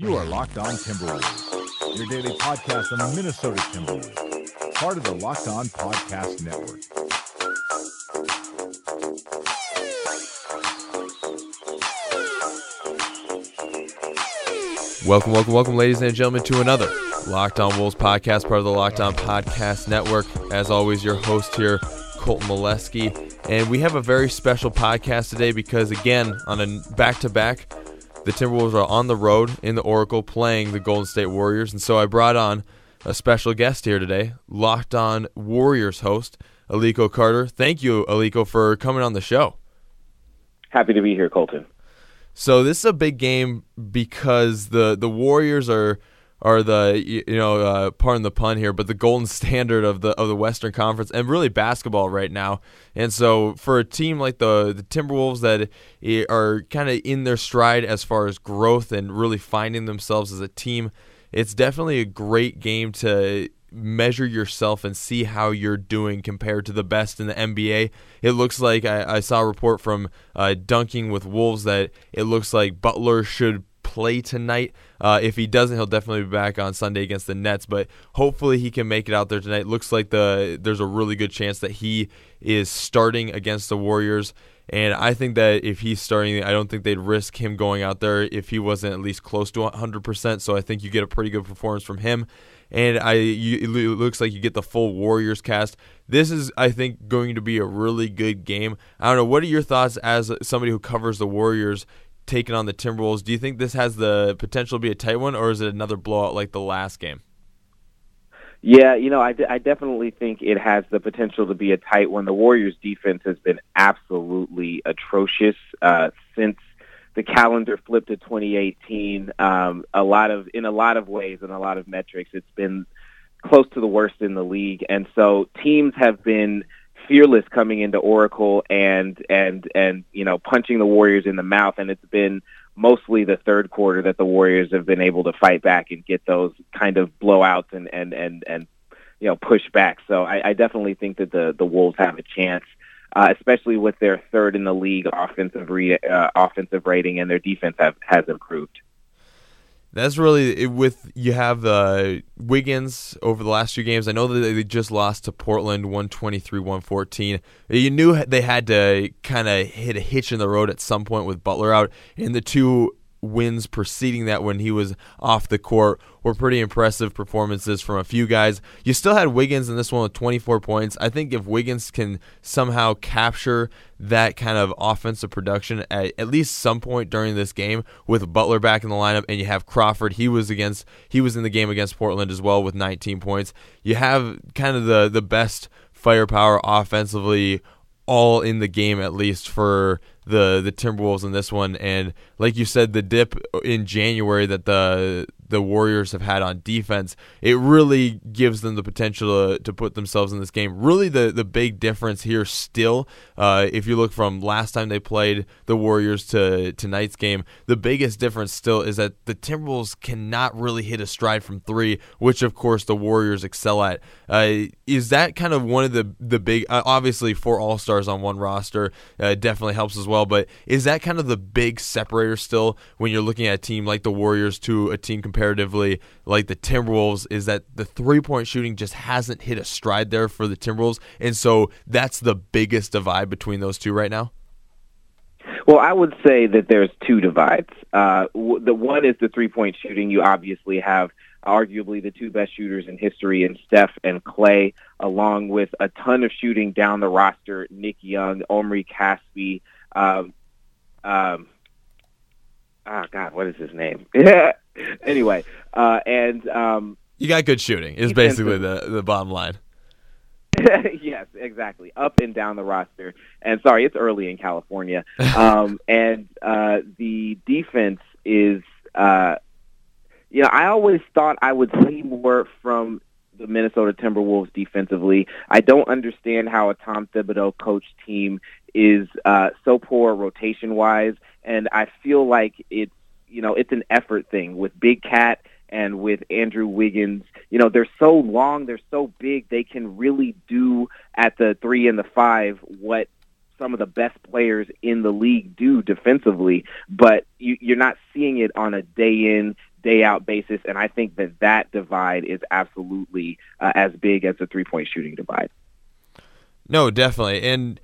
You are Locked On Timberwolves, your daily podcast on the Minnesota Timberwolves, part of the Locked On Podcast Network. Welcome, welcome, welcome, ladies and gentlemen, to another Locked On Wolves podcast, part of the Locked On Podcast Network. As always, your host here, Colton Molesky. And we have a very special podcast today because, again, on a back to back, the Timberwolves are on the road in the Oracle playing the Golden State Warriors. And so I brought on a special guest here today, Locked On Warriors host, Aliko Carter. Thank you, Aliko, for coming on the show. Happy to be here, Colton. So this is a big game because the the Warriors are are the you know uh, pardon the pun here, but the golden standard of the of the Western Conference and really basketball right now. And so for a team like the the Timberwolves that are kind of in their stride as far as growth and really finding themselves as a team, it's definitely a great game to measure yourself and see how you're doing compared to the best in the NBA. It looks like I, I saw a report from uh, Dunking with Wolves that it looks like Butler should play tonight. Uh, if he doesn't, he'll definitely be back on Sunday against the Nets. But hopefully, he can make it out there tonight. Looks like the there's a really good chance that he is starting against the Warriors. And I think that if he's starting, I don't think they'd risk him going out there if he wasn't at least close to 100%. So I think you get a pretty good performance from him. And I, you, it looks like you get the full Warriors cast. This is, I think, going to be a really good game. I don't know. What are your thoughts as somebody who covers the Warriors taking on the Timberwolves. Do you think this has the potential to be a tight one, or is it another blowout like the last game? Yeah, you know, I, I definitely think it has the potential to be a tight one. The Warriors' defense has been absolutely atrocious uh, since the calendar flipped to 2018. Um, a lot of, in a lot of ways, and a lot of metrics, it's been close to the worst in the league. And so teams have been fearless coming into Oracle and and and you know punching the Warriors in the mouth, and it's been mostly the third quarter that the Warriors have been able to fight back and get those kind of blowouts and and and and you know push back. So I, I definitely think that the the Wolves have a chance. Uh, especially with their third in the league offensive re- uh, offensive rating, and their defense have, has improved. That's really with you have uh, Wiggins over the last few games. I know that they just lost to Portland 123-114. You knew they had to kind of hit a hitch in the road at some point with Butler out, and the two wins preceding that when he was off the court were pretty impressive performances from a few guys. You still had Wiggins in this one with 24 points. I think if Wiggins can somehow capture that kind of offensive production at at least some point during this game with Butler back in the lineup and you have Crawford, he was against he was in the game against Portland as well with 19 points. You have kind of the the best firepower offensively all in the game at least for the the Timberwolves in this one and like you said the dip in January that the the Warriors have had on defense, it really gives them the potential to, to put themselves in this game. Really, the, the big difference here still, uh, if you look from last time they played the Warriors to tonight's game, the biggest difference still is that the Timberwolves cannot really hit a stride from three, which of course the Warriors excel at. Uh, is that kind of one of the the big? Uh, obviously, four All Stars on one roster uh, definitely helps as well. But is that kind of the big separator still when you're looking at a team like the Warriors to a team compared comparatively like the Timberwolves is that the three point shooting just hasn't hit a stride there for the Timberwolves. And so that's the biggest divide between those two right now. Well, I would say that there's two divides. Uh, the one is the three point shooting. You obviously have arguably the two best shooters in history in Steph and Klay, along with a ton of shooting down the roster. Nick Young, Omri Caspi, um, um, oh God, what is his name? anyway, uh, and um, you got good shooting. Is basically the the bottom line. yes, exactly. Up and down the roster. And sorry, it's early in California. Um, and uh, the defense is, uh, you know, I always thought I would see more from the Minnesota Timberwolves defensively. I don't understand how a Tom Thibodeau coach team is uh, so poor rotation wise, and I feel like it's you know, it's an effort thing with Big Cat and with Andrew Wiggins. You know, they're so long, they're so big, they can really do at the three and the five what some of the best players in the league do defensively, but you, you're not seeing it on a day in, day out basis. And I think that that divide is absolutely uh, as big as the three point shooting divide. No, definitely. And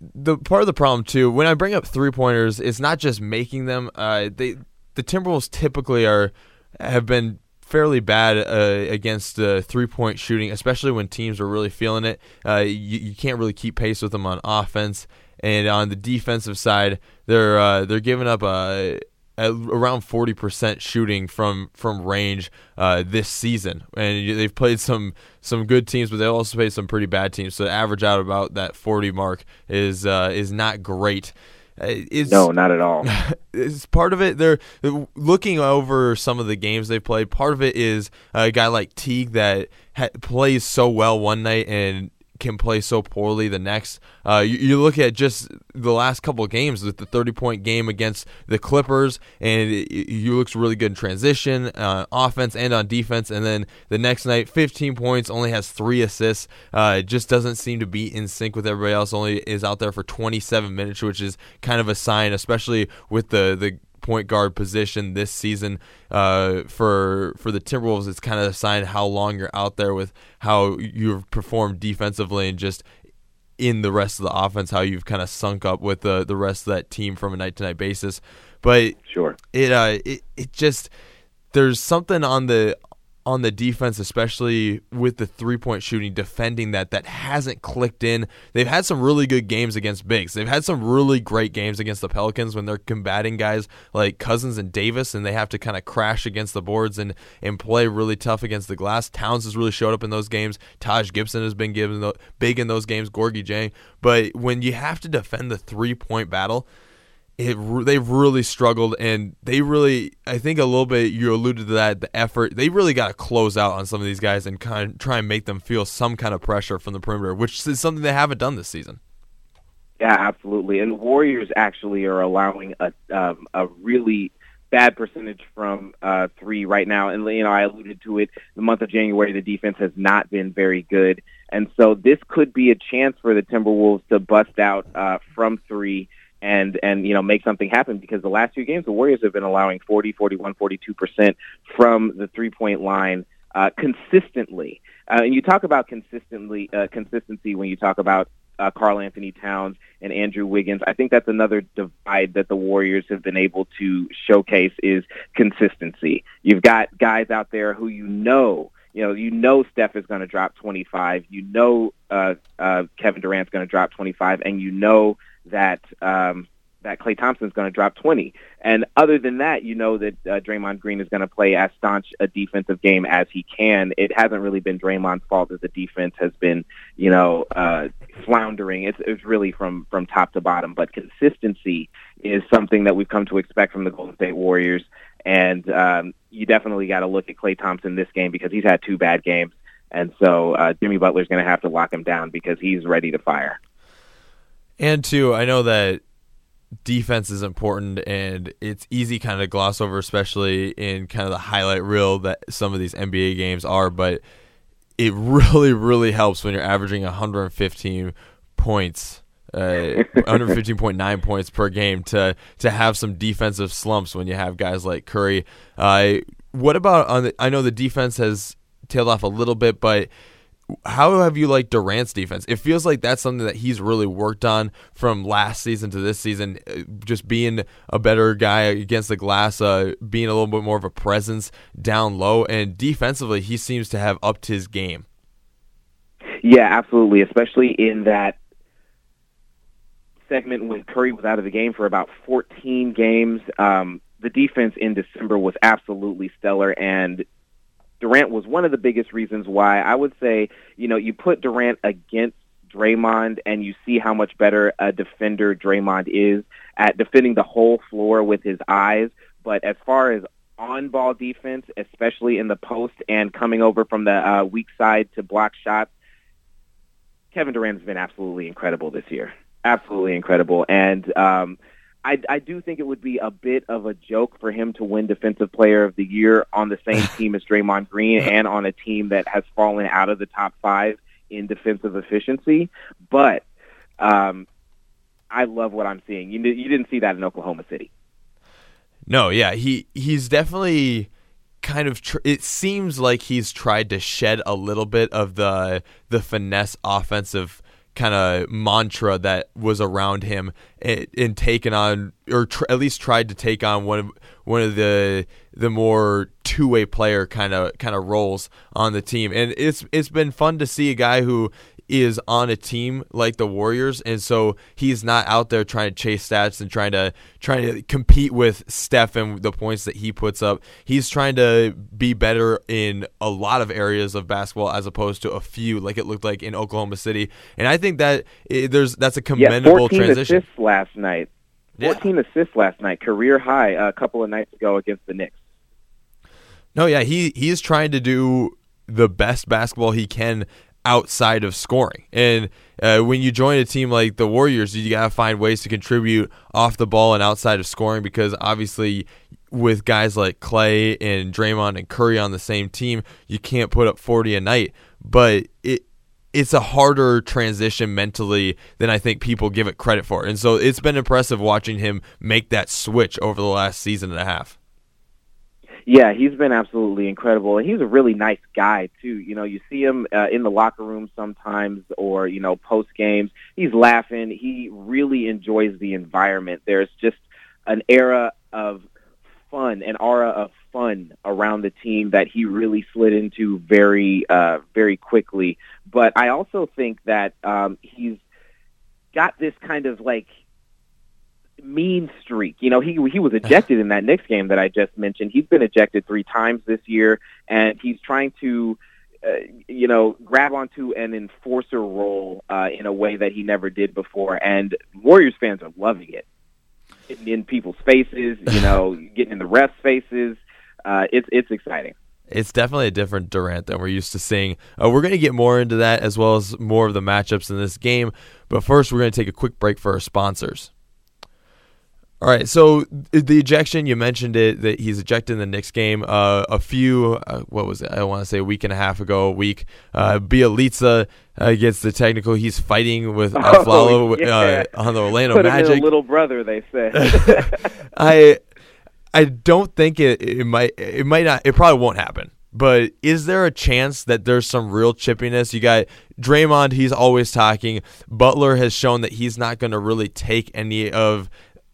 the part of the problem too, when I bring up three pointers, it's not just making them. Uh, they the Timberwolves typically are have been fairly bad uh, against uh, three point shooting, especially when teams are really feeling it. Uh, you, you can't really keep pace with them on offense, and on the defensive side, they're uh, they're giving up a. around forty percent shooting from from range uh, this season, and they've played some some good teams, but they also played some pretty bad teams. So the average out about that forty mark is uh, is not great. Uh, is no, not at all. Is part of it. They're looking over some of the games they've played. Part of it is a guy like Teague that ha- plays so well one night and can play so poorly the next. Uh, you, you, look at just the last couple of games with the 30 point game against the Clippers, and he looks really good in transition, uh, offense, and on defense. And then the next night, 15 points, only has three assists. Uh, just doesn't seem to be in sync with everybody else. Only is out there for 27 minutes, which is kind of a sign, especially with the the point guard position this season uh, for for the Timberwolves. It's kind of a sign how long you're out there with how you've performed defensively and just in the rest of the offense, how you've kind of sunk up with the the rest of that team from a night to night basis. But sure, it uh it it just there's something on the on the defense, especially with the three point shooting, defending that that hasn't clicked in. They've had some really good games against bigs. They've had some really great games against the Pelicans when they're combating guys like Cousins and Davis, and they have to kind of crash against the boards and and play really tough against the glass. Towns has really showed up in those games. Taj Gibson has been given big in those games. Gorgui Dieng, but when you have to defend the three point battle it they've really struggled and they really I think a little bit you alluded to that the effort they really got to close out on some of these guys and kind of try and make them feel some kind of pressure from the perimeter which is something they haven't done this season. Yeah, absolutely. And Warriors actually are allowing a um, a really bad percentage from uh, three right now. And you know, I alluded to it. The month of January, the defense has not been very good, and so this could be a chance for the Timberwolves to bust out uh, from three and and you know make something happen because the last few games the Warriors have been allowing 40, 41, 42 percent from the three point line uh, consistently. Uh, and you talk about consistently uh, consistency when you talk about uh, Karl-Anthony Towns and Andrew Wiggins. I think that's another divide that the Warriors have been able to showcase is consistency. You've got guys out there who you know you know, you know Steph is going to drop 25. You know uh, uh, Kevin Durant's going to drop 25, and you know that um, that Klay Thompson's going to drop 20. And other than that, you know that uh, Draymond Green is going to play as staunch a defensive game as he can. It hasn't really been Draymond's fault that the defense has been, you know, uh, floundering. It's, it's really from from top to bottom. But consistency is something that we've come to expect from the Golden State Warriors. And um, you definitely got to look at Klay Thompson this game because he's had two bad games. And so uh, Jimmy Butler's going to have to lock him down because he's ready to fire. And two, I know that defense is important and it's easy kind of gloss over, especially in kind of the highlight reel that some of these NBA games are, but it really, really helps when you're averaging 115 points. Uh, 115.9 points per game to to have some defensive slumps when you have guys like Curry. Uh, what about on the? I know the defense has tailed off a little bit, but how have you liked Durant's defense? It feels like that's something that he's really worked on from last season to this season. Uh, just being a better guy against the glass, uh, being a little bit more of a presence down low, and defensively, he seems to have upped his game. Yeah, absolutely. Especially in that segment when Curry was out of the game for about 14 games. Um, the defense in December was absolutely stellar, and Durant was one of the biggest reasons why I would say, you know, you put Durant against Draymond and you see how much better a defender Draymond is at defending the whole floor with his eyes. But as far as on ball defense, especially in the post and coming over from the uh, weak side to block shots, Kevin Durant has been absolutely incredible this year. Absolutely incredible. And um, I, I do think it would be a bit of a joke for him to win Defensive Player of the Year on the same team as Draymond Green and on a team that has fallen out of the top five in defensive efficiency. But um, I love what I'm seeing. You you didn't see that in Oklahoma City. No, yeah, he he's definitely kind of tr- it seems like he's tried to shed a little bit of the the finesse offensive kind of mantra that was around him and, and taken on or tr- at least tried to take on one of one of the the more two-way player kind of kind of roles on the team. And it's it's been fun to see a guy who is on a team like the Warriors, and so he's not out there trying to chase stats and trying to trying to compete with Steph and the points that he puts up. He's trying to be better in a lot of areas of basketball as opposed to a few, like it looked like in Oklahoma City. And I think that it, there's that's a commendable yeah, 14 transition. assists last night. 14 yeah. assists last night, career high a couple of nights ago against the Knicks. No, yeah, he he's trying to do the best basketball he can outside of scoring. And uh, when you join a team like the Warriors, you got to find ways to contribute off the ball and outside of scoring because obviously with guys like Klay and Draymond and Curry on the same team, you can't put up 40 a night. But it it's a harder transition mentally than I think people give it credit for. And so it's been impressive watching him make that switch over the last season and a half. Yeah, he's been absolutely incredible, and he's a really nice guy too. You know, you see him uh, in the locker room sometimes, or you know, post games. He's laughing. He really enjoys the environment. There's just an era of fun, an aura of fun around the team that he really slid into very, uh, very quickly. But I also think that um, he's got this kind of like mean streak. You know, he he was ejected in that Knicks game that I just mentioned. He's been ejected three times this year, and he's trying to, uh, you know, grab onto an enforcer role uh, in a way that he never did before. And Warriors fans are loving it. Getting in people's faces, you know, getting in the refs' faces. Uh, it's it's exciting. It's definitely a different Durant than we're used to seeing. Uh, we're going to get more into that as well as more of the matchups in this game. But first, we're going to take a quick break for our sponsors. All right, so the ejection you mentioned it that he's ejected in the Knicks game. Uh, a few, uh, what was it? I want to say a week and a half ago, a week. Uh, Bjelica uh, gets the technical. He's fighting with uh, oh, yeah. uh, on the Orlando Put Magic. little brother, they say. I, I don't think it. It might. It might not. It probably won't happen. But is there a chance that there's some real chippiness? You got Draymond, he's always talking. Butler has shown that he's not going to really take any of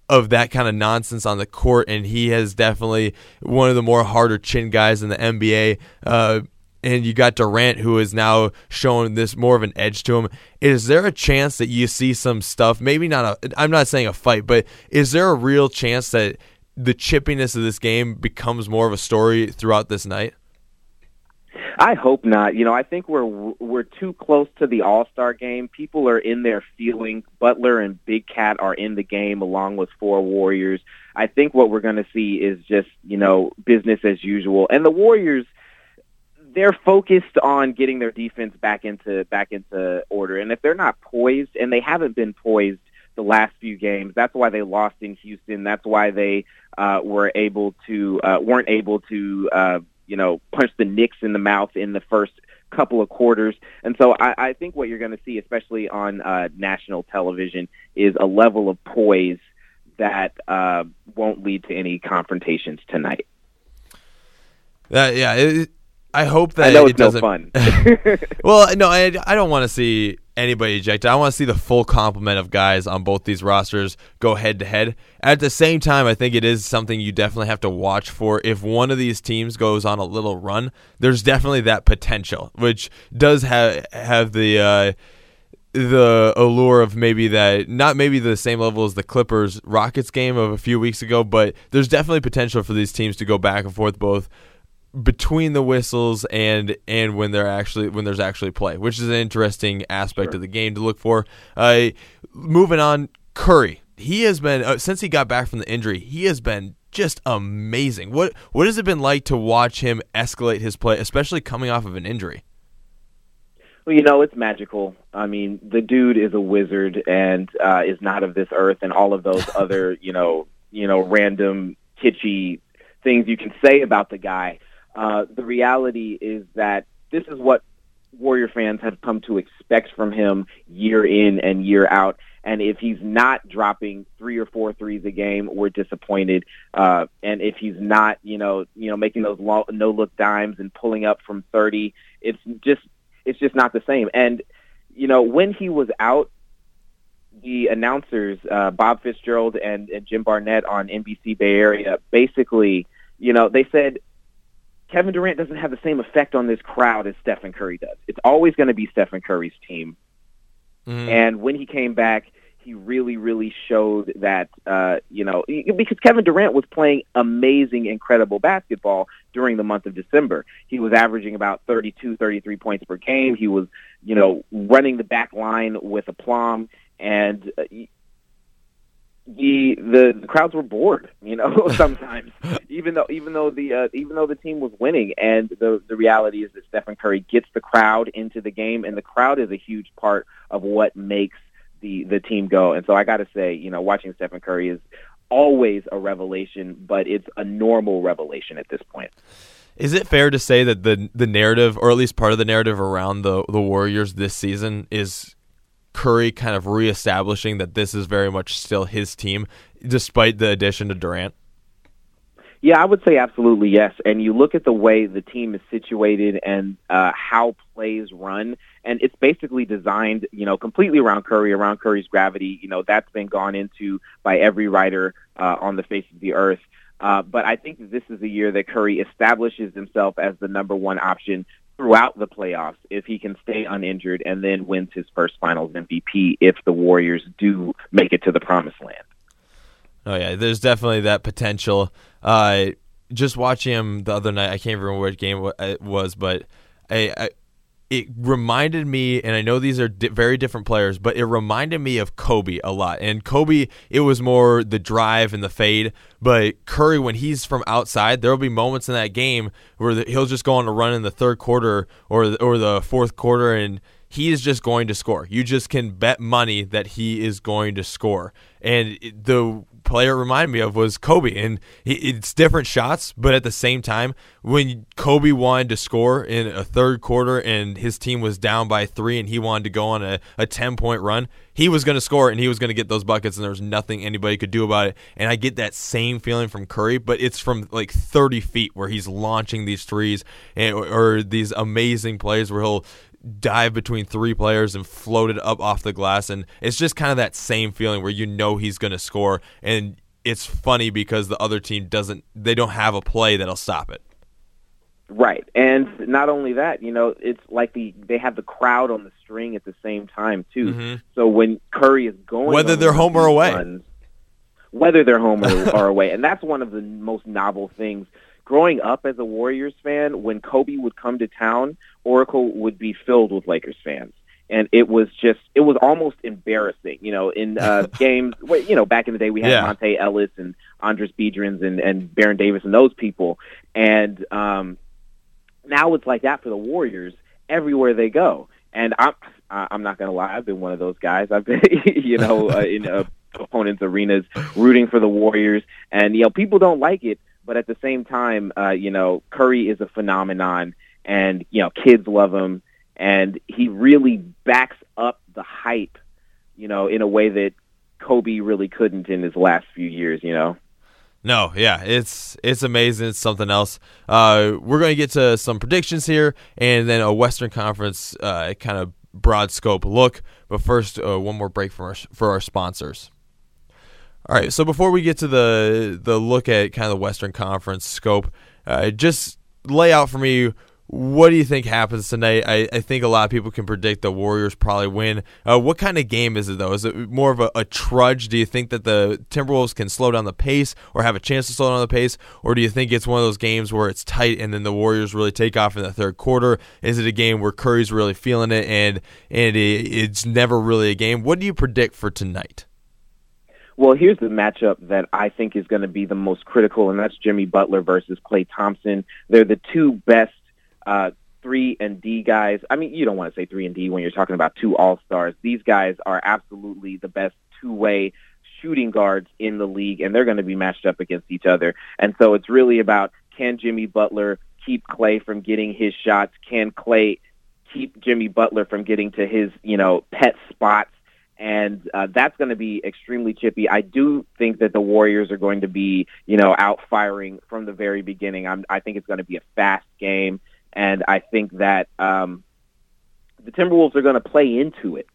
of that kind of nonsense on the court, and he has definitely one of the more harder chin guys in the NBA. Uh, and you got Durant, who is now showing this more of an edge to him. Is there a chance that you see some stuff? Maybe not a. I'm not saying a fight, but is there a real chance that the chippiness of this game becomes more of a story throughout this night? I hope not. You know, I think we're we're too close to the All Star game. People are in there feeling. Butler and Big Cat are in the game along with four Warriors. I think what we're going to see is just you know business as usual. And the Warriors, they're focused on getting their defense back into back into order. And if they're not poised, and they haven't been poised the last few games, that's why they lost in Houston. That's why they uh, were able to uh, weren't able to. Uh, you know, punch the Knicks in the mouth in the first couple of quarters. And so I, I think what you're going to see, especially on uh, national television, is a level of poise that uh, won't lead to any confrontations tonight. Uh, yeah, it, I hope that I know it it's doesn't. no fun. well, no, I, I don't want to see anybody ejected. I want to see the full complement of guys on both these rosters go head to head. At the same time, I think it is something you definitely have to watch for. If one of these teams goes on a little run, there's definitely that potential, which does have have the. Uh, the allure of maybe that not maybe the same level as the Clippers Rockets game of a few weeks ago, but there's definitely potential for these teams to go back and forth both between the whistles and and when they're actually when there's actually play, which is an interesting aspect sure. of the game to look for. Uh, moving on, Curry. He has been uh, since he got back from the injury. He has been just amazing. What what has it been like to watch him escalate his play, especially coming off of an injury? Well, you know, it's magical. I mean, the dude is a wizard and uh, is not of this earth, and all of those other, you know, you know, random kitschy things you can say about the guy. Uh, the reality is that this is what Warrior fans have come to expect from him year in and year out. And if he's not dropping three or four threes a game, we're disappointed. Uh, and if he's not, you know, you know, making those no look dimes and pulling up from 30, it's just, it's just not the same. And, you know, when he was out, the announcers, uh, Bob Fitzgerald and, and Jim Barnett on NBC Bay Area, basically, you know, they said Kevin Durant doesn't have the same effect on this crowd as Stephen Curry does. It's always going to be Stephen Curry's team. Mm-hmm. And when he came back, he really, really showed that, uh, you know, because Kevin Durant was playing amazing, incredible basketball during the month of December. He was averaging about 32, 33 points per game. He was, you know, running the back line with aplomb. And uh, the the, the crowds were bored, you know, sometimes even though even though the uh, even though the team was winning, and the the reality is that Stephen Curry gets the crowd into the game, and the crowd is a huge part of what makes the the team go. And so I got to say, you know, watching Stephen Curry is always a revelation, but it's a normal revelation at this point. Is it fair to say that the the narrative, or at least part of the narrative around the the Warriors this season, is Curry kind of reestablishing that this is very much still his team, despite the addition to Durant? Yeah, I would say absolutely yes. And you look at the way the team is situated and uh, how plays run, and it's basically designed, you know, completely around Curry, around Curry's gravity. You know, that's been gone into by every writer uh, on the face of the earth. Uh, but I think this is a year that Curry establishes himself as the number one option throughout the playoffs if he can stay uninjured and then wins his first finals MVP if the Warriors do make it to the promised land. Oh yeah, there's definitely that potential. Uh, just watching him the other night, I can't remember what game it was, but I, I it reminded me, and I know these are di- very different players, but it reminded me of Kobe a lot. And Kobe, it was more the drive and the fade. But Curry, when he's from outside, there will be moments in that game where the, he'll just go on a run in the third quarter or the, or the fourth quarter, and he is just going to score. You just can bet money that he is going to score. And the player reminded me of was Kobe, and it's different shots, but at the same time, when Kobe wanted to score in a third quarter and his team was down by three, and he wanted to go on a, a ten point run, he was going to score and he was going to get those buckets, and there was nothing anybody could do about it. And I get that same feeling from Curry, but it's from like thirty feet where he's launching these threes and or, or these amazing plays where he'll dive between three players and float it up off the glass. And it's just kind of that same feeling where you know he's going to score. And it's funny because the other team doesn't, they don't have a play that'll stop it. Right. And not only that, you know, it's like the they have the crowd on the string at the same time too. Mm-hmm. So when Curry is going whether they're home or away. Runs, whether they're home or, or away. And that's one of the most novel things growing up as a Warriors fan, when Kobe would come to town, Oracle would be filled with Lakers fans. And it was just, it was almost embarrassing, you know, in uh, games, you know, back in the day we had yeah. Monta Ellis and Andris Biedrins and, and Baron Davis and those people. And um, now it's like that for the Warriors everywhere they go. And I'm, I'm not going to lie, I've been one of those guys. I've been, you know, uh, in uh, opponents' arenas rooting for the Warriors. And, you know, people don't like it, but at the same time, uh, you know, Curry is a phenomenon, and you know, kids love him, and he really backs up the hype, you know, in a way that Kobe really couldn't in his last few years. You know. No, yeah, it's it's amazing. It's something else. Uh, we're going to get to some predictions here, and then a Western Conference uh, kind of broad scope look. But first, uh, one more break for our, for our sponsors. All right. So before we get to the the look at kind of the Western Conference scope, uh, just lay out for me what do you think happens tonight? I, I think a lot of people can predict the Warriors probably win. Uh, what kind of game is it though? Is it more of a, a, trudge? Do you think that the Timberwolves can slow down the pace or have a chance to slow down the pace, or do you think it's one of those games where it's tight and then the Warriors really take off in the third quarter? Is it a game where Curry's really feeling it and and it, it's never really a game? What do you predict for tonight? Well, here's the matchup that I think is going to be the most critical, and that's Jimmy Butler versus Klay Thompson. They're the two best uh, three and D guys. I mean, you don't want to say three and D when you're talking about two All Stars. These guys are absolutely the best two way shooting guards in the league, and they're going to be matched up against each other. And so it's really about can Jimmy Butler keep Klay from getting his shots? Can Klay keep Jimmy Butler from getting to his, you know, pet spots. And uh, that's going to be extremely chippy. I do think that the Warriors are going to be, you know, out firing from the very beginning. I'm, I think it's going to be a fast game, and I think that um, the Timberwolves are going to play into it.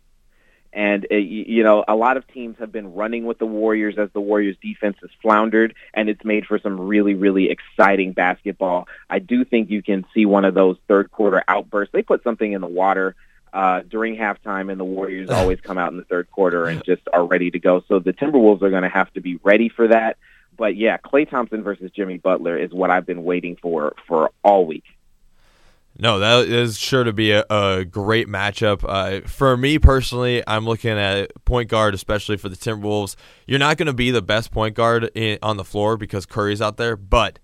And, uh, you know, a lot of teams have been running with the Warriors as the Warriors defense has floundered, and it's made for some really, really exciting basketball. I do think you can see one of those third quarter outbursts. They put something in the water uh, during halftime, and the Warriors always come out in the third quarter and just are ready to go. So the Timberwolves are going to have to be ready for that. But yeah, Klay Thompson versus Jimmy Butler is what I've been waiting for for all week. No, that is sure to be a, a great matchup. Uh, for me personally, I'm looking at point guard, especially for the Timberwolves. You're not going to be the best point guard in, on the floor because Curry's out there, but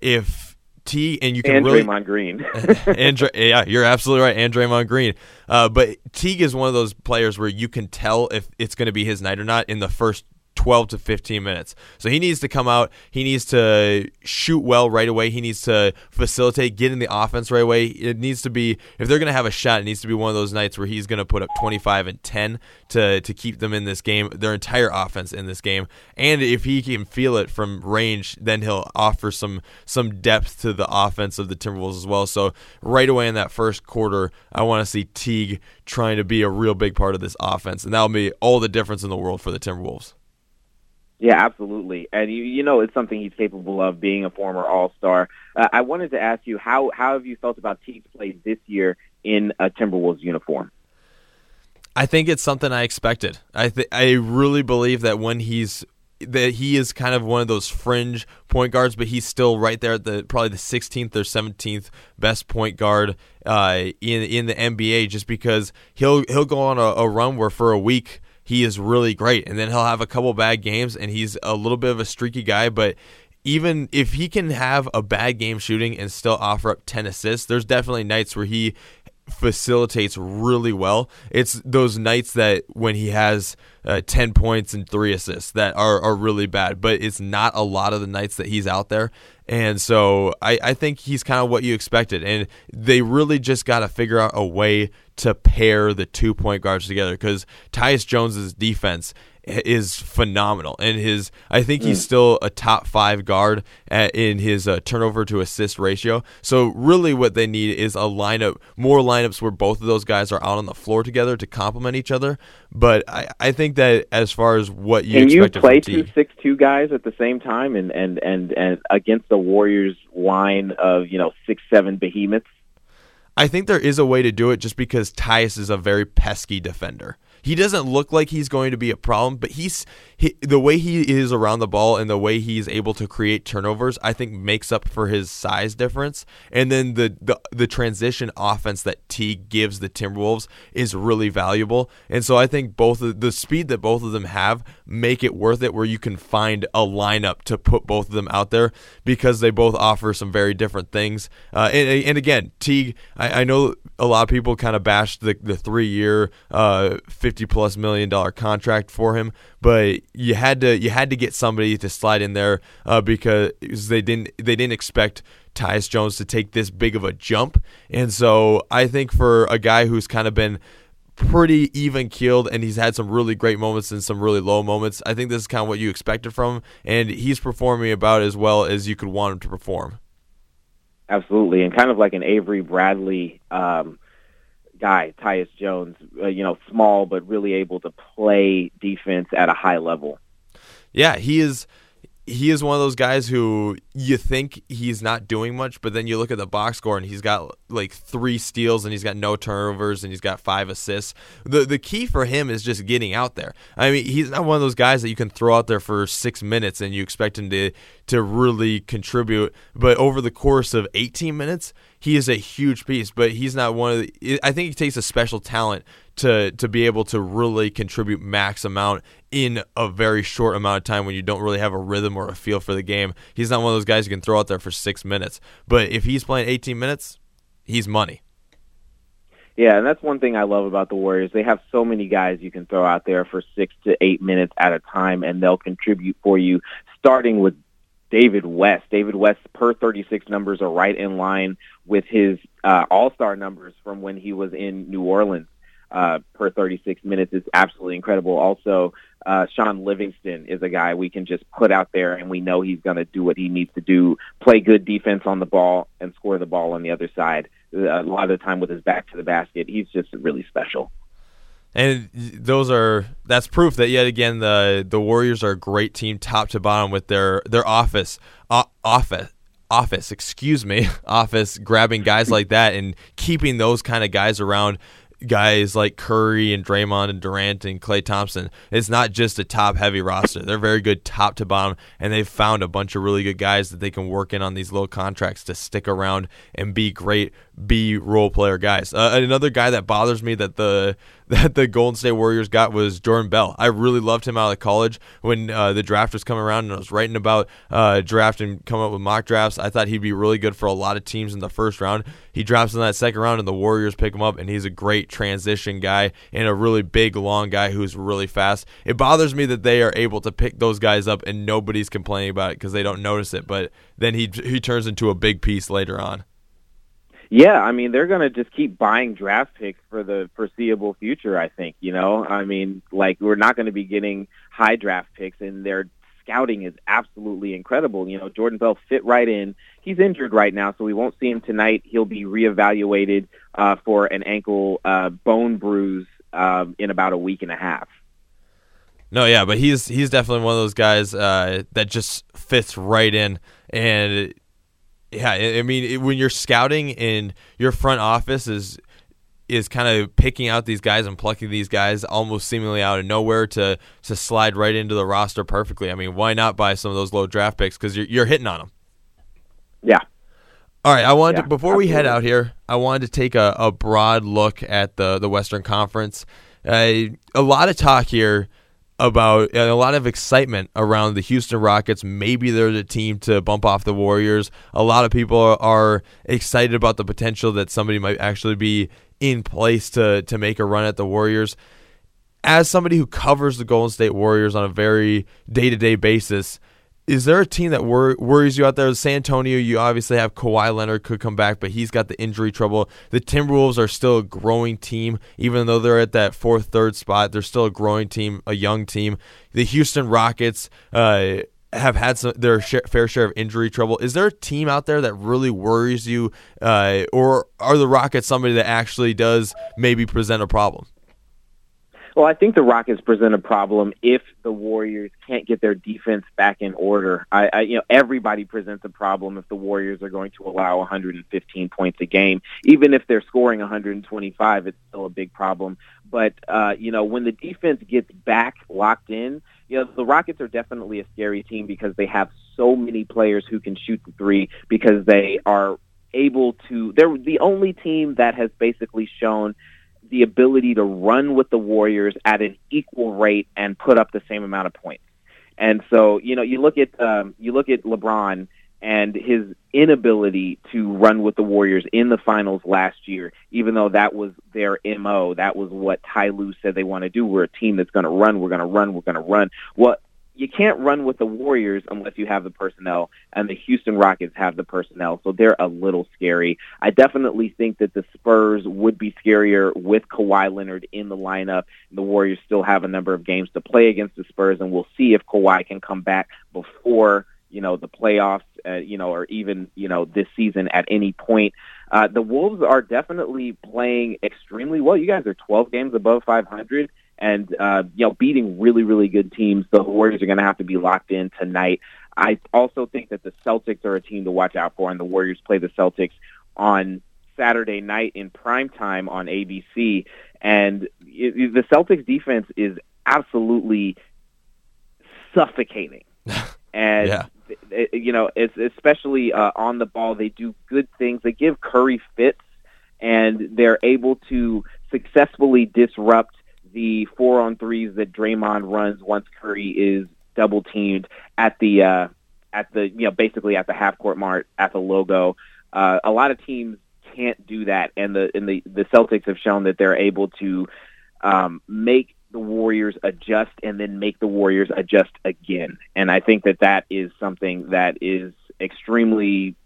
if T and you can and really Draymond Green, and yeah, you're absolutely right, and Draymond Green. Uh, but Teague is one of those players where you can tell if it's going to be his night or not in the first 12 to 15 minutes. So he needs to come out. He needs to shoot well right away. He needs to facilitate, get in the offense right away. It needs to be, if they're going to have a shot, it needs to be one of those nights where he's going to put up 25 and 10 to, to keep them in this game, their entire offense in this game. And if he can feel it from range, then he'll offer some, some depth to the offense of the Timberwolves as well. So right away in that first quarter, I want to see Teague trying to be a real big part of this offense. And that'll be all the difference in the world for the Timberwolves. Yeah, absolutely, and you you know it's something he's capable of being a former All Star. Uh, I wanted to ask you how how have you felt about Teague's play this year in a Timberwolves uniform? I think it's something I expected. I th- I really believe that when he's that he is kind of one of those fringe point guards, but he's still right there at the probably the 16th or 17th best point guard uh, in in the NBA, just because he'll he'll go on a, a run where for a week he is really great. And then he'll have a couple bad games and he's a little bit of a streaky guy, but even if he can have a bad game shooting and still offer up 10 assists, there's definitely nights where he facilitates really well. It's those nights that when he has uh, 10 points and three assists that are, are really bad, but it's not a lot of the nights that he's out there. And so I, I think he's kind of what you expected. And they really just got to figure out a way to pair the two point guards together because Tyus Jones's defense is phenomenal, and his I think he's mm. still a top five guard at, in his uh, turnover to assist ratio. So really, what they need is a lineup, more lineups where both of those guys are out on the floor together to complement each other. But I, I think that as far as what you can you play two six two guys at the same time and and and and against the Warriors line of you know six seven behemoths. I think there is a way to do it just because Tyus is a very pesky defender. He doesn't look like he's going to be a problem, but he's he, the way he is around the ball and the way he's able to create turnovers, I think makes up for his size difference. And then the the, the transition offense that T gives the Timberwolves is really valuable. And so I think both of, the speed that both of them have make it worth it where you can find a lineup to put both of them out there because they both offer some very different things. Uh, and, and again, Teague, I, I know a lot of people kind of bashed the, the three year, uh, 50 plus million dollar contract for him, but you had to you had to get somebody to slide in there uh, because they didn't they didn't expect Tyus Jones to take this big of a jump, and so I think for a guy who's kind of been pretty even keeled and he's had some really great moments and some really low moments. I think this is kind of what you expected from him, and he's performing about as well as you could want him to perform. Absolutely, and kind of like an Avery Bradley um, guy, Tyus Jones. Uh, you know, small but really able to play defense at a high level. Yeah, he is he is one of those guys who you think he's not doing much, but then you look at the box score and he's got like three steals and he's got no turnovers and he's got five assists. The the key for him is just getting out there. I mean, he's not one of those guys that you can throw out there for six minutes and you expect him to to really contribute. But over the course of 18 minutes, he is a huge piece. But he's not one of the. I think he takes a special talent to to be able to really contribute max amount in a very short amount of time when you don't really have a rhythm or a feel for the game. He's not one of those guys you can throw out there for six minutes. But if he's playing 18 minutes, he's money. Yeah, and that's one thing I love about the Warriors. They have so many guys you can throw out there for six to eight minutes at a time, and they'll contribute for you, starting with David West. David West per 36 numbers are right in line with his uh, All-Star numbers from when he was in New Orleans uh, per 36 minutes. is absolutely incredible. Also, uh, Shaun Livingston is a guy we can just put out there and we know he's going to do what he needs to do, play good defense on the ball and score the ball on the other side. A lot of the time with his back to the basket, he's just really special. And those are that's proof that yet again the the Warriors are a great team top to bottom with their their office uh, office office excuse me office grabbing guys like that and keeping those kind of guys around guys like Curry and Draymond and Durant and Klay Thompson. It's not just a top heavy roster. They're very good top to bottom, and they've found a bunch of really good guys that they can work in on these low contracts to stick around and be great, be role player guys. Uh, another guy that bothers me that the that the Golden State Warriors got was Jordan Bell. I really loved him out of college when uh, the draft was coming around and I was writing about uh, draft and coming up with mock drafts. I thought he'd be really good for a lot of teams in the first round. He drops in that second round and the Warriors pick him up, and he's a great transition guy and a really big, long guy who's really fast. It bothers me that they are able to pick those guys up and nobody's complaining about it because they don't notice it, but then he he turns into a big piece later on. Yeah, I mean they're going to just keep buying draft picks for the foreseeable future. I think you know. I mean, like we're not going to be getting high draft picks, and their scouting is absolutely incredible. You know, Jordan Bell fit right in. He's injured right now, so we won't see him tonight. He'll be reevaluated uh, for an ankle uh, bone bruise um, in about a week and a half. No, yeah, but he's he's definitely one of those guys uh, that just fits right in, and yeah, I mean, when you're scouting and your front office is is kind of picking out these guys and plucking these guys almost seemingly out of nowhere to to slide right into the roster perfectly. I mean, why not buy some of those low draft picks because you're you're hitting on them. Yeah. All right, I wanted yeah, to, before absolutely. we head out here, I wanted to take a, a broad look at the the Western Conference. Uh, a lot of talk here about a lot of excitement around the Houston Rockets. Maybe they're the team to bump off the Warriors. A lot of people are excited about the potential that somebody might actually be in place to to make a run at the Warriors. As somebody who covers the Golden State Warriors on a very day to day basis, is there a team that wor- worries you out there? San Antonio, you obviously have Kawhi Leonard could come back, but he's got the injury trouble. The Timberwolves are still a growing team, even though they're at that fourth, third spot. They're still a growing team, a young team. The Houston Rockets uh, have had some, their share, fair share of injury trouble. Is there a team out there that really worries you, uh, or are the Rockets somebody that actually does maybe present a problem? Well, I think the Rockets present a problem if the Warriors can't get their defense back in order. I, I, you know, everybody presents a problem if the Warriors are going to allow 115 points a game. Even if they're scoring 125, it's still a big problem. But uh, you know, when the defense gets back locked in, you know, the Rockets are definitely a scary team because they have so many players who can shoot the three because they are able to. They're the only team that has basically shown the ability to run with the Warriors at an equal rate and put up the same amount of points. And so, you know, you look at um, you look at LeBron and his inability to run with the Warriors in the finals last year, even though that was their MO, that was what Ty Lue said they want to do. We're a team that's going to run, we're going to run, we're going to run. What you can't run with the Warriors unless you have the personnel, and the Houston Rockets have the personnel, so they're a little scary. I definitely think that the Spurs would be scarier with Kawhi Leonard in the lineup. The Warriors still have a number of games to play against the Spurs, and we'll see if Kawhi can come back before you know the playoffs, uh, you know, or even you know this season at any point. Uh, the Wolves are definitely playing extremely well. You guys are 12 games above 500 and uh, you know beating really really good teams. The Warriors are going to have to be locked in tonight. I also think that the Celtics are a team to watch out for, and the Warriors play the Celtics on Saturday night in prime time on ABC. And it, the Celtics defense is absolutely suffocating. and yeah. you know, it's especially uh, on the ball, they do good things. They give Curry fits, and they're able to successfully disrupt the four on threes that Draymond runs once Curry is double teamed at the uh, at the you know basically at the half court mark at the logo. Uh, a lot of teams can't do that, and the and the the Celtics have shown that they're able to um, make the Warriors adjust and then make the Warriors adjust again. And I think that that is something that is extremely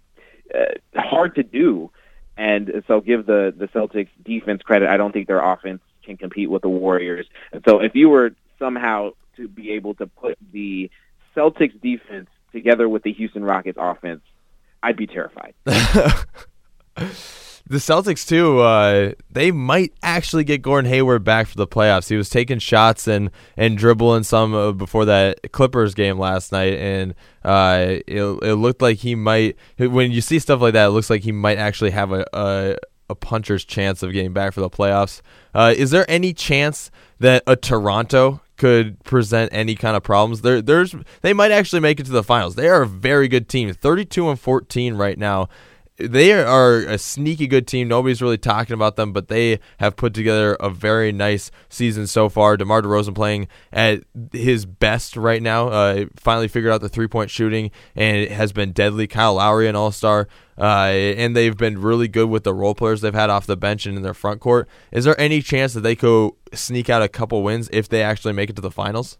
uh, hard to do. And so give the, the Celtics defense credit. I don't think their offense can compete with the Warriors. And so if you were somehow to be able to put the Celtics defense together with the Houston Rockets offense, I'd be terrified. the Celtics too. Uh, they might actually get Gordon Hayward back for the playoffs. He was taking shots and and dribbling some uh, before that Clippers game last night, and uh, it it looked like he might. When you see stuff like that, it looks like he might actually have a. a, a puncher's chance of getting back for the playoffs. Uh, is there any chance that a Toronto could present any kind of problems. There, there's they might actually make it to the finals. They are a very good team, 32 and 14 right now they are a sneaky good team. Nobody's really talking about them, but they have put together a very nice season so far. DeMar DeRozan playing at his best right now. Uh, finally figured out the three point shooting, and it has been deadly. Kyle Lowry, an all star. Uh, and they've been really good with the role players they've had off the bench and in their front court. Is there any chance that they could sneak out a couple wins if they actually make it to the finals?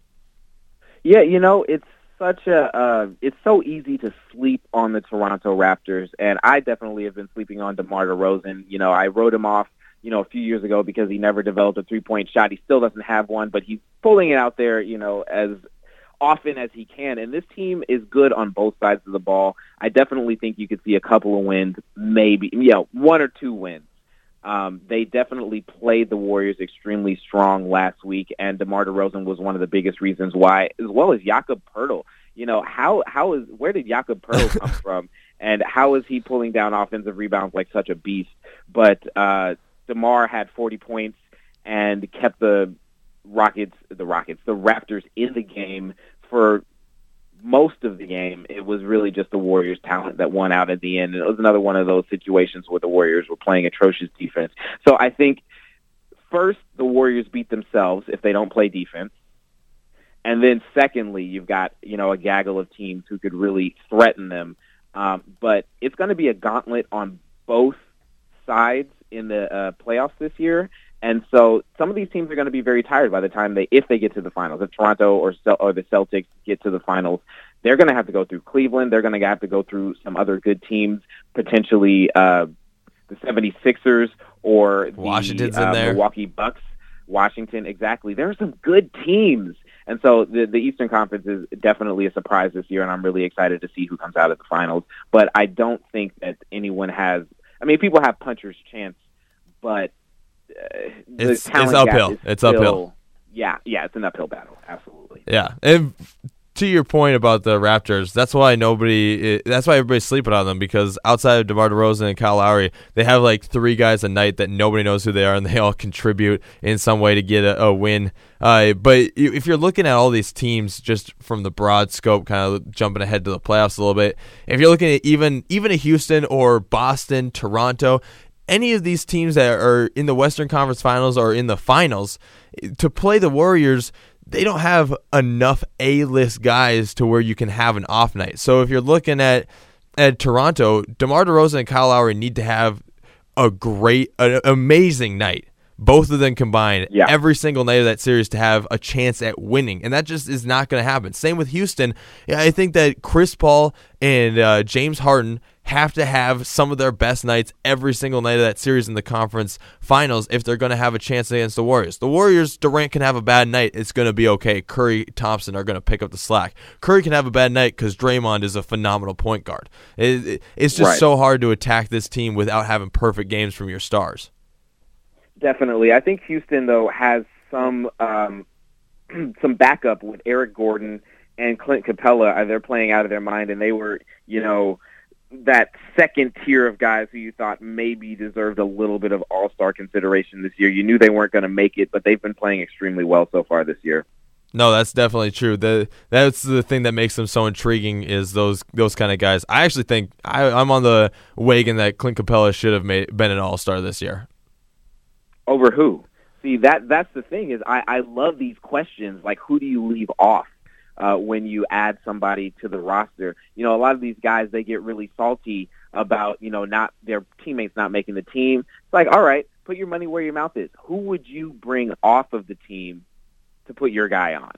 Yeah, you know, it's such a uh, it's so easy to sleep on the Toronto Raptors, and I definitely have been sleeping on DeMar DeRozan. You know, I wrote him off, you know, a few years ago because he never developed a three point shot. He still doesn't have one, but he's pulling it out there, you know, as often as he can. And this team is good on both sides of the ball. I definitely think you could see a couple of wins, maybe, you know, one or two wins. Um, they definitely played the Warriors extremely strong last week, and DeMar DeRozan was one of the biggest reasons why, as well as Jakob Poeltl. You know how how is where did Jakob Poeltl come from, and how is he pulling down offensive rebounds like such a beast? But uh, DeMar had 40 points and kept the Rockets, the Rockets, the Raptors in the game for most of the game, it was really just the Warriors' talent that won out at the end. And it was another one of those situations where the Warriors were playing atrocious defense. So I think first the Warriors beat themselves if they don't play defense. And then secondly, you've got, you know, a gaggle of teams who could really threaten them. Um, but it's going to be a gauntlet on both sides in the uh, playoffs this year. And so some of these teams are going to be very tired by the time they, if they get to the finals. If Toronto or, or the Celtics get to the finals, they're going to have to go through Cleveland. They're going to have to go through some other good teams, potentially uh, the 76ers or the Washington's uh, in there. Milwaukee Bucks. Washington, exactly. There are some good teams. And so the, the Eastern Conference is definitely a surprise this year, and I'm really excited to see who comes out of the finals. But I don't think that anyone has. I mean, people have puncher's chance, but it's, it's uphill. It's still, uphill. Yeah, yeah, it's an uphill battle. Absolutely. Yeah, and to your point about the Raptors, that's why nobody. That's why everybody's sleeping on them because outside of DeMar DeRozan and Kyle Lowry, they have like three guys a night that nobody knows who they are, and they all contribute in some way to get a, a win. Uh, but if you're looking at all these teams just from the broad scope, kind of jumping ahead to the playoffs a little bit, if you're looking at even even a Houston or Boston, Toronto, any of these teams that are in the Western Conference Finals or in the finals to play the Warriors, they don't have enough A-list guys to where you can have an off night. So if you're looking at at Toronto, DeMar DeRozan and Kyle Lowry need to have a great, an amazing night. Both of them combined, yeah. every single night of that series to have a chance at winning, and that just is not going to happen. Same with Houston. I think that Chris Paul and uh, James Harden have to have some of their best nights every single night of that series in the conference finals if they're going to have a chance against the Warriors. The Warriors, Durant can have a bad night. It's going to be okay. Curry, Thompson are going to pick up the slack. Curry can have a bad night because Draymond is a phenomenal point guard. It, it, it's just right. so hard to attack this team without having perfect games from your stars. Definitely. I think Houston, though, has some um, some backup with Eric Gordon and Clint Capela. They're playing out of their mind, and they were, you know, that second tier of guys who you thought maybe deserved a little bit of all-star consideration this year. You knew they weren't going to make it, but they've been playing extremely well so far this year. No, that's definitely true. The that's the thing that makes them so intriguing is those those kind of guys. I actually think I, I'm on the wagon that Clint Capela should have made, been an All Star this year. Over who? See that that's the thing is I, I love these questions like who do you leave off? uh, when you add somebody to the roster. You know, a lot of these guys they get really salty about you know not their teammates not making the team. It's like, all right, put your money where your mouth is. Who would you bring off of the team to put your guy on.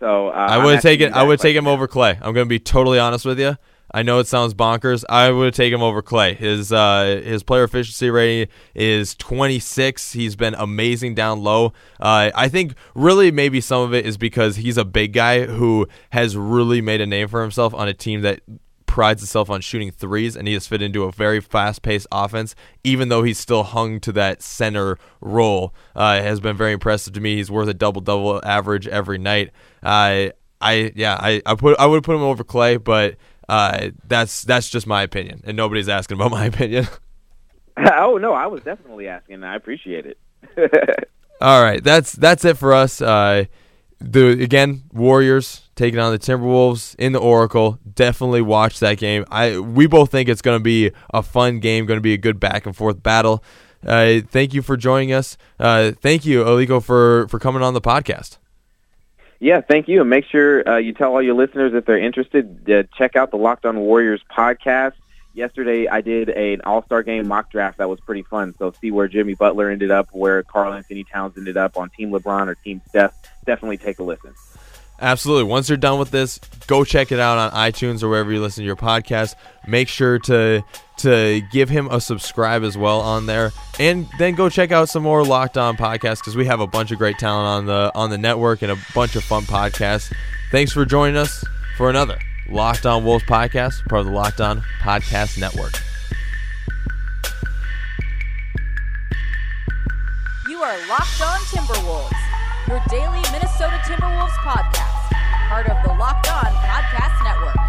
So uh, I would take taken I would take him over Klay. I'm going to be totally honest with you. I know it sounds bonkers. I would take him over Klay. His uh, his player efficiency rating is 26. He's been amazing down low. Uh, I think really maybe some of it is because he's a big guy who has really made a name for himself on a team that prides itself on shooting threes, and he has fit into a very fast paced offense, even though he's still hung to that center role. Uh, has been very impressive to me. He's worth a double double average every night. Uh, I yeah, I, I put I would put him over Klay, but uh, that's that's just my opinion, and nobody's asking about my opinion. oh no, I was definitely asking. I appreciate it. All right, that's that's it for us. Uh, the again Warriors taking on the Timberwolves in the Oracle. Definitely watch that game. I we both think it's going to be a fun game, going to be a good back and forth battle. Uh, thank you for joining us. Uh, thank you, Aliko, for for coming on the podcast. Yeah, thank you. And make sure uh, you tell all your listeners if they're interested, uh, check out the Locked On Warriors podcast. Yesterday, I did an All-Star Game mock draft that was pretty fun. So see where Jimmy Butler ended up, where Karl-Anthony Towns ended up on Team LeBron or Team Steph. Definitely take a listen. Absolutely. Once you're done with this, go check it out on iTunes or wherever you listen to your podcast. Make sure to to give him a subscribe as well on there, and then go check out some more Locked On podcasts because we have a bunch of great talent on the on the network and a bunch of fun podcasts. Thanks for joining us for another Locked On Wolves podcast, part of the Locked On Podcast Network. You are Locked On Timberwolves your daily Minnesota Timberwolves podcast, part of the Locked On Podcast Network.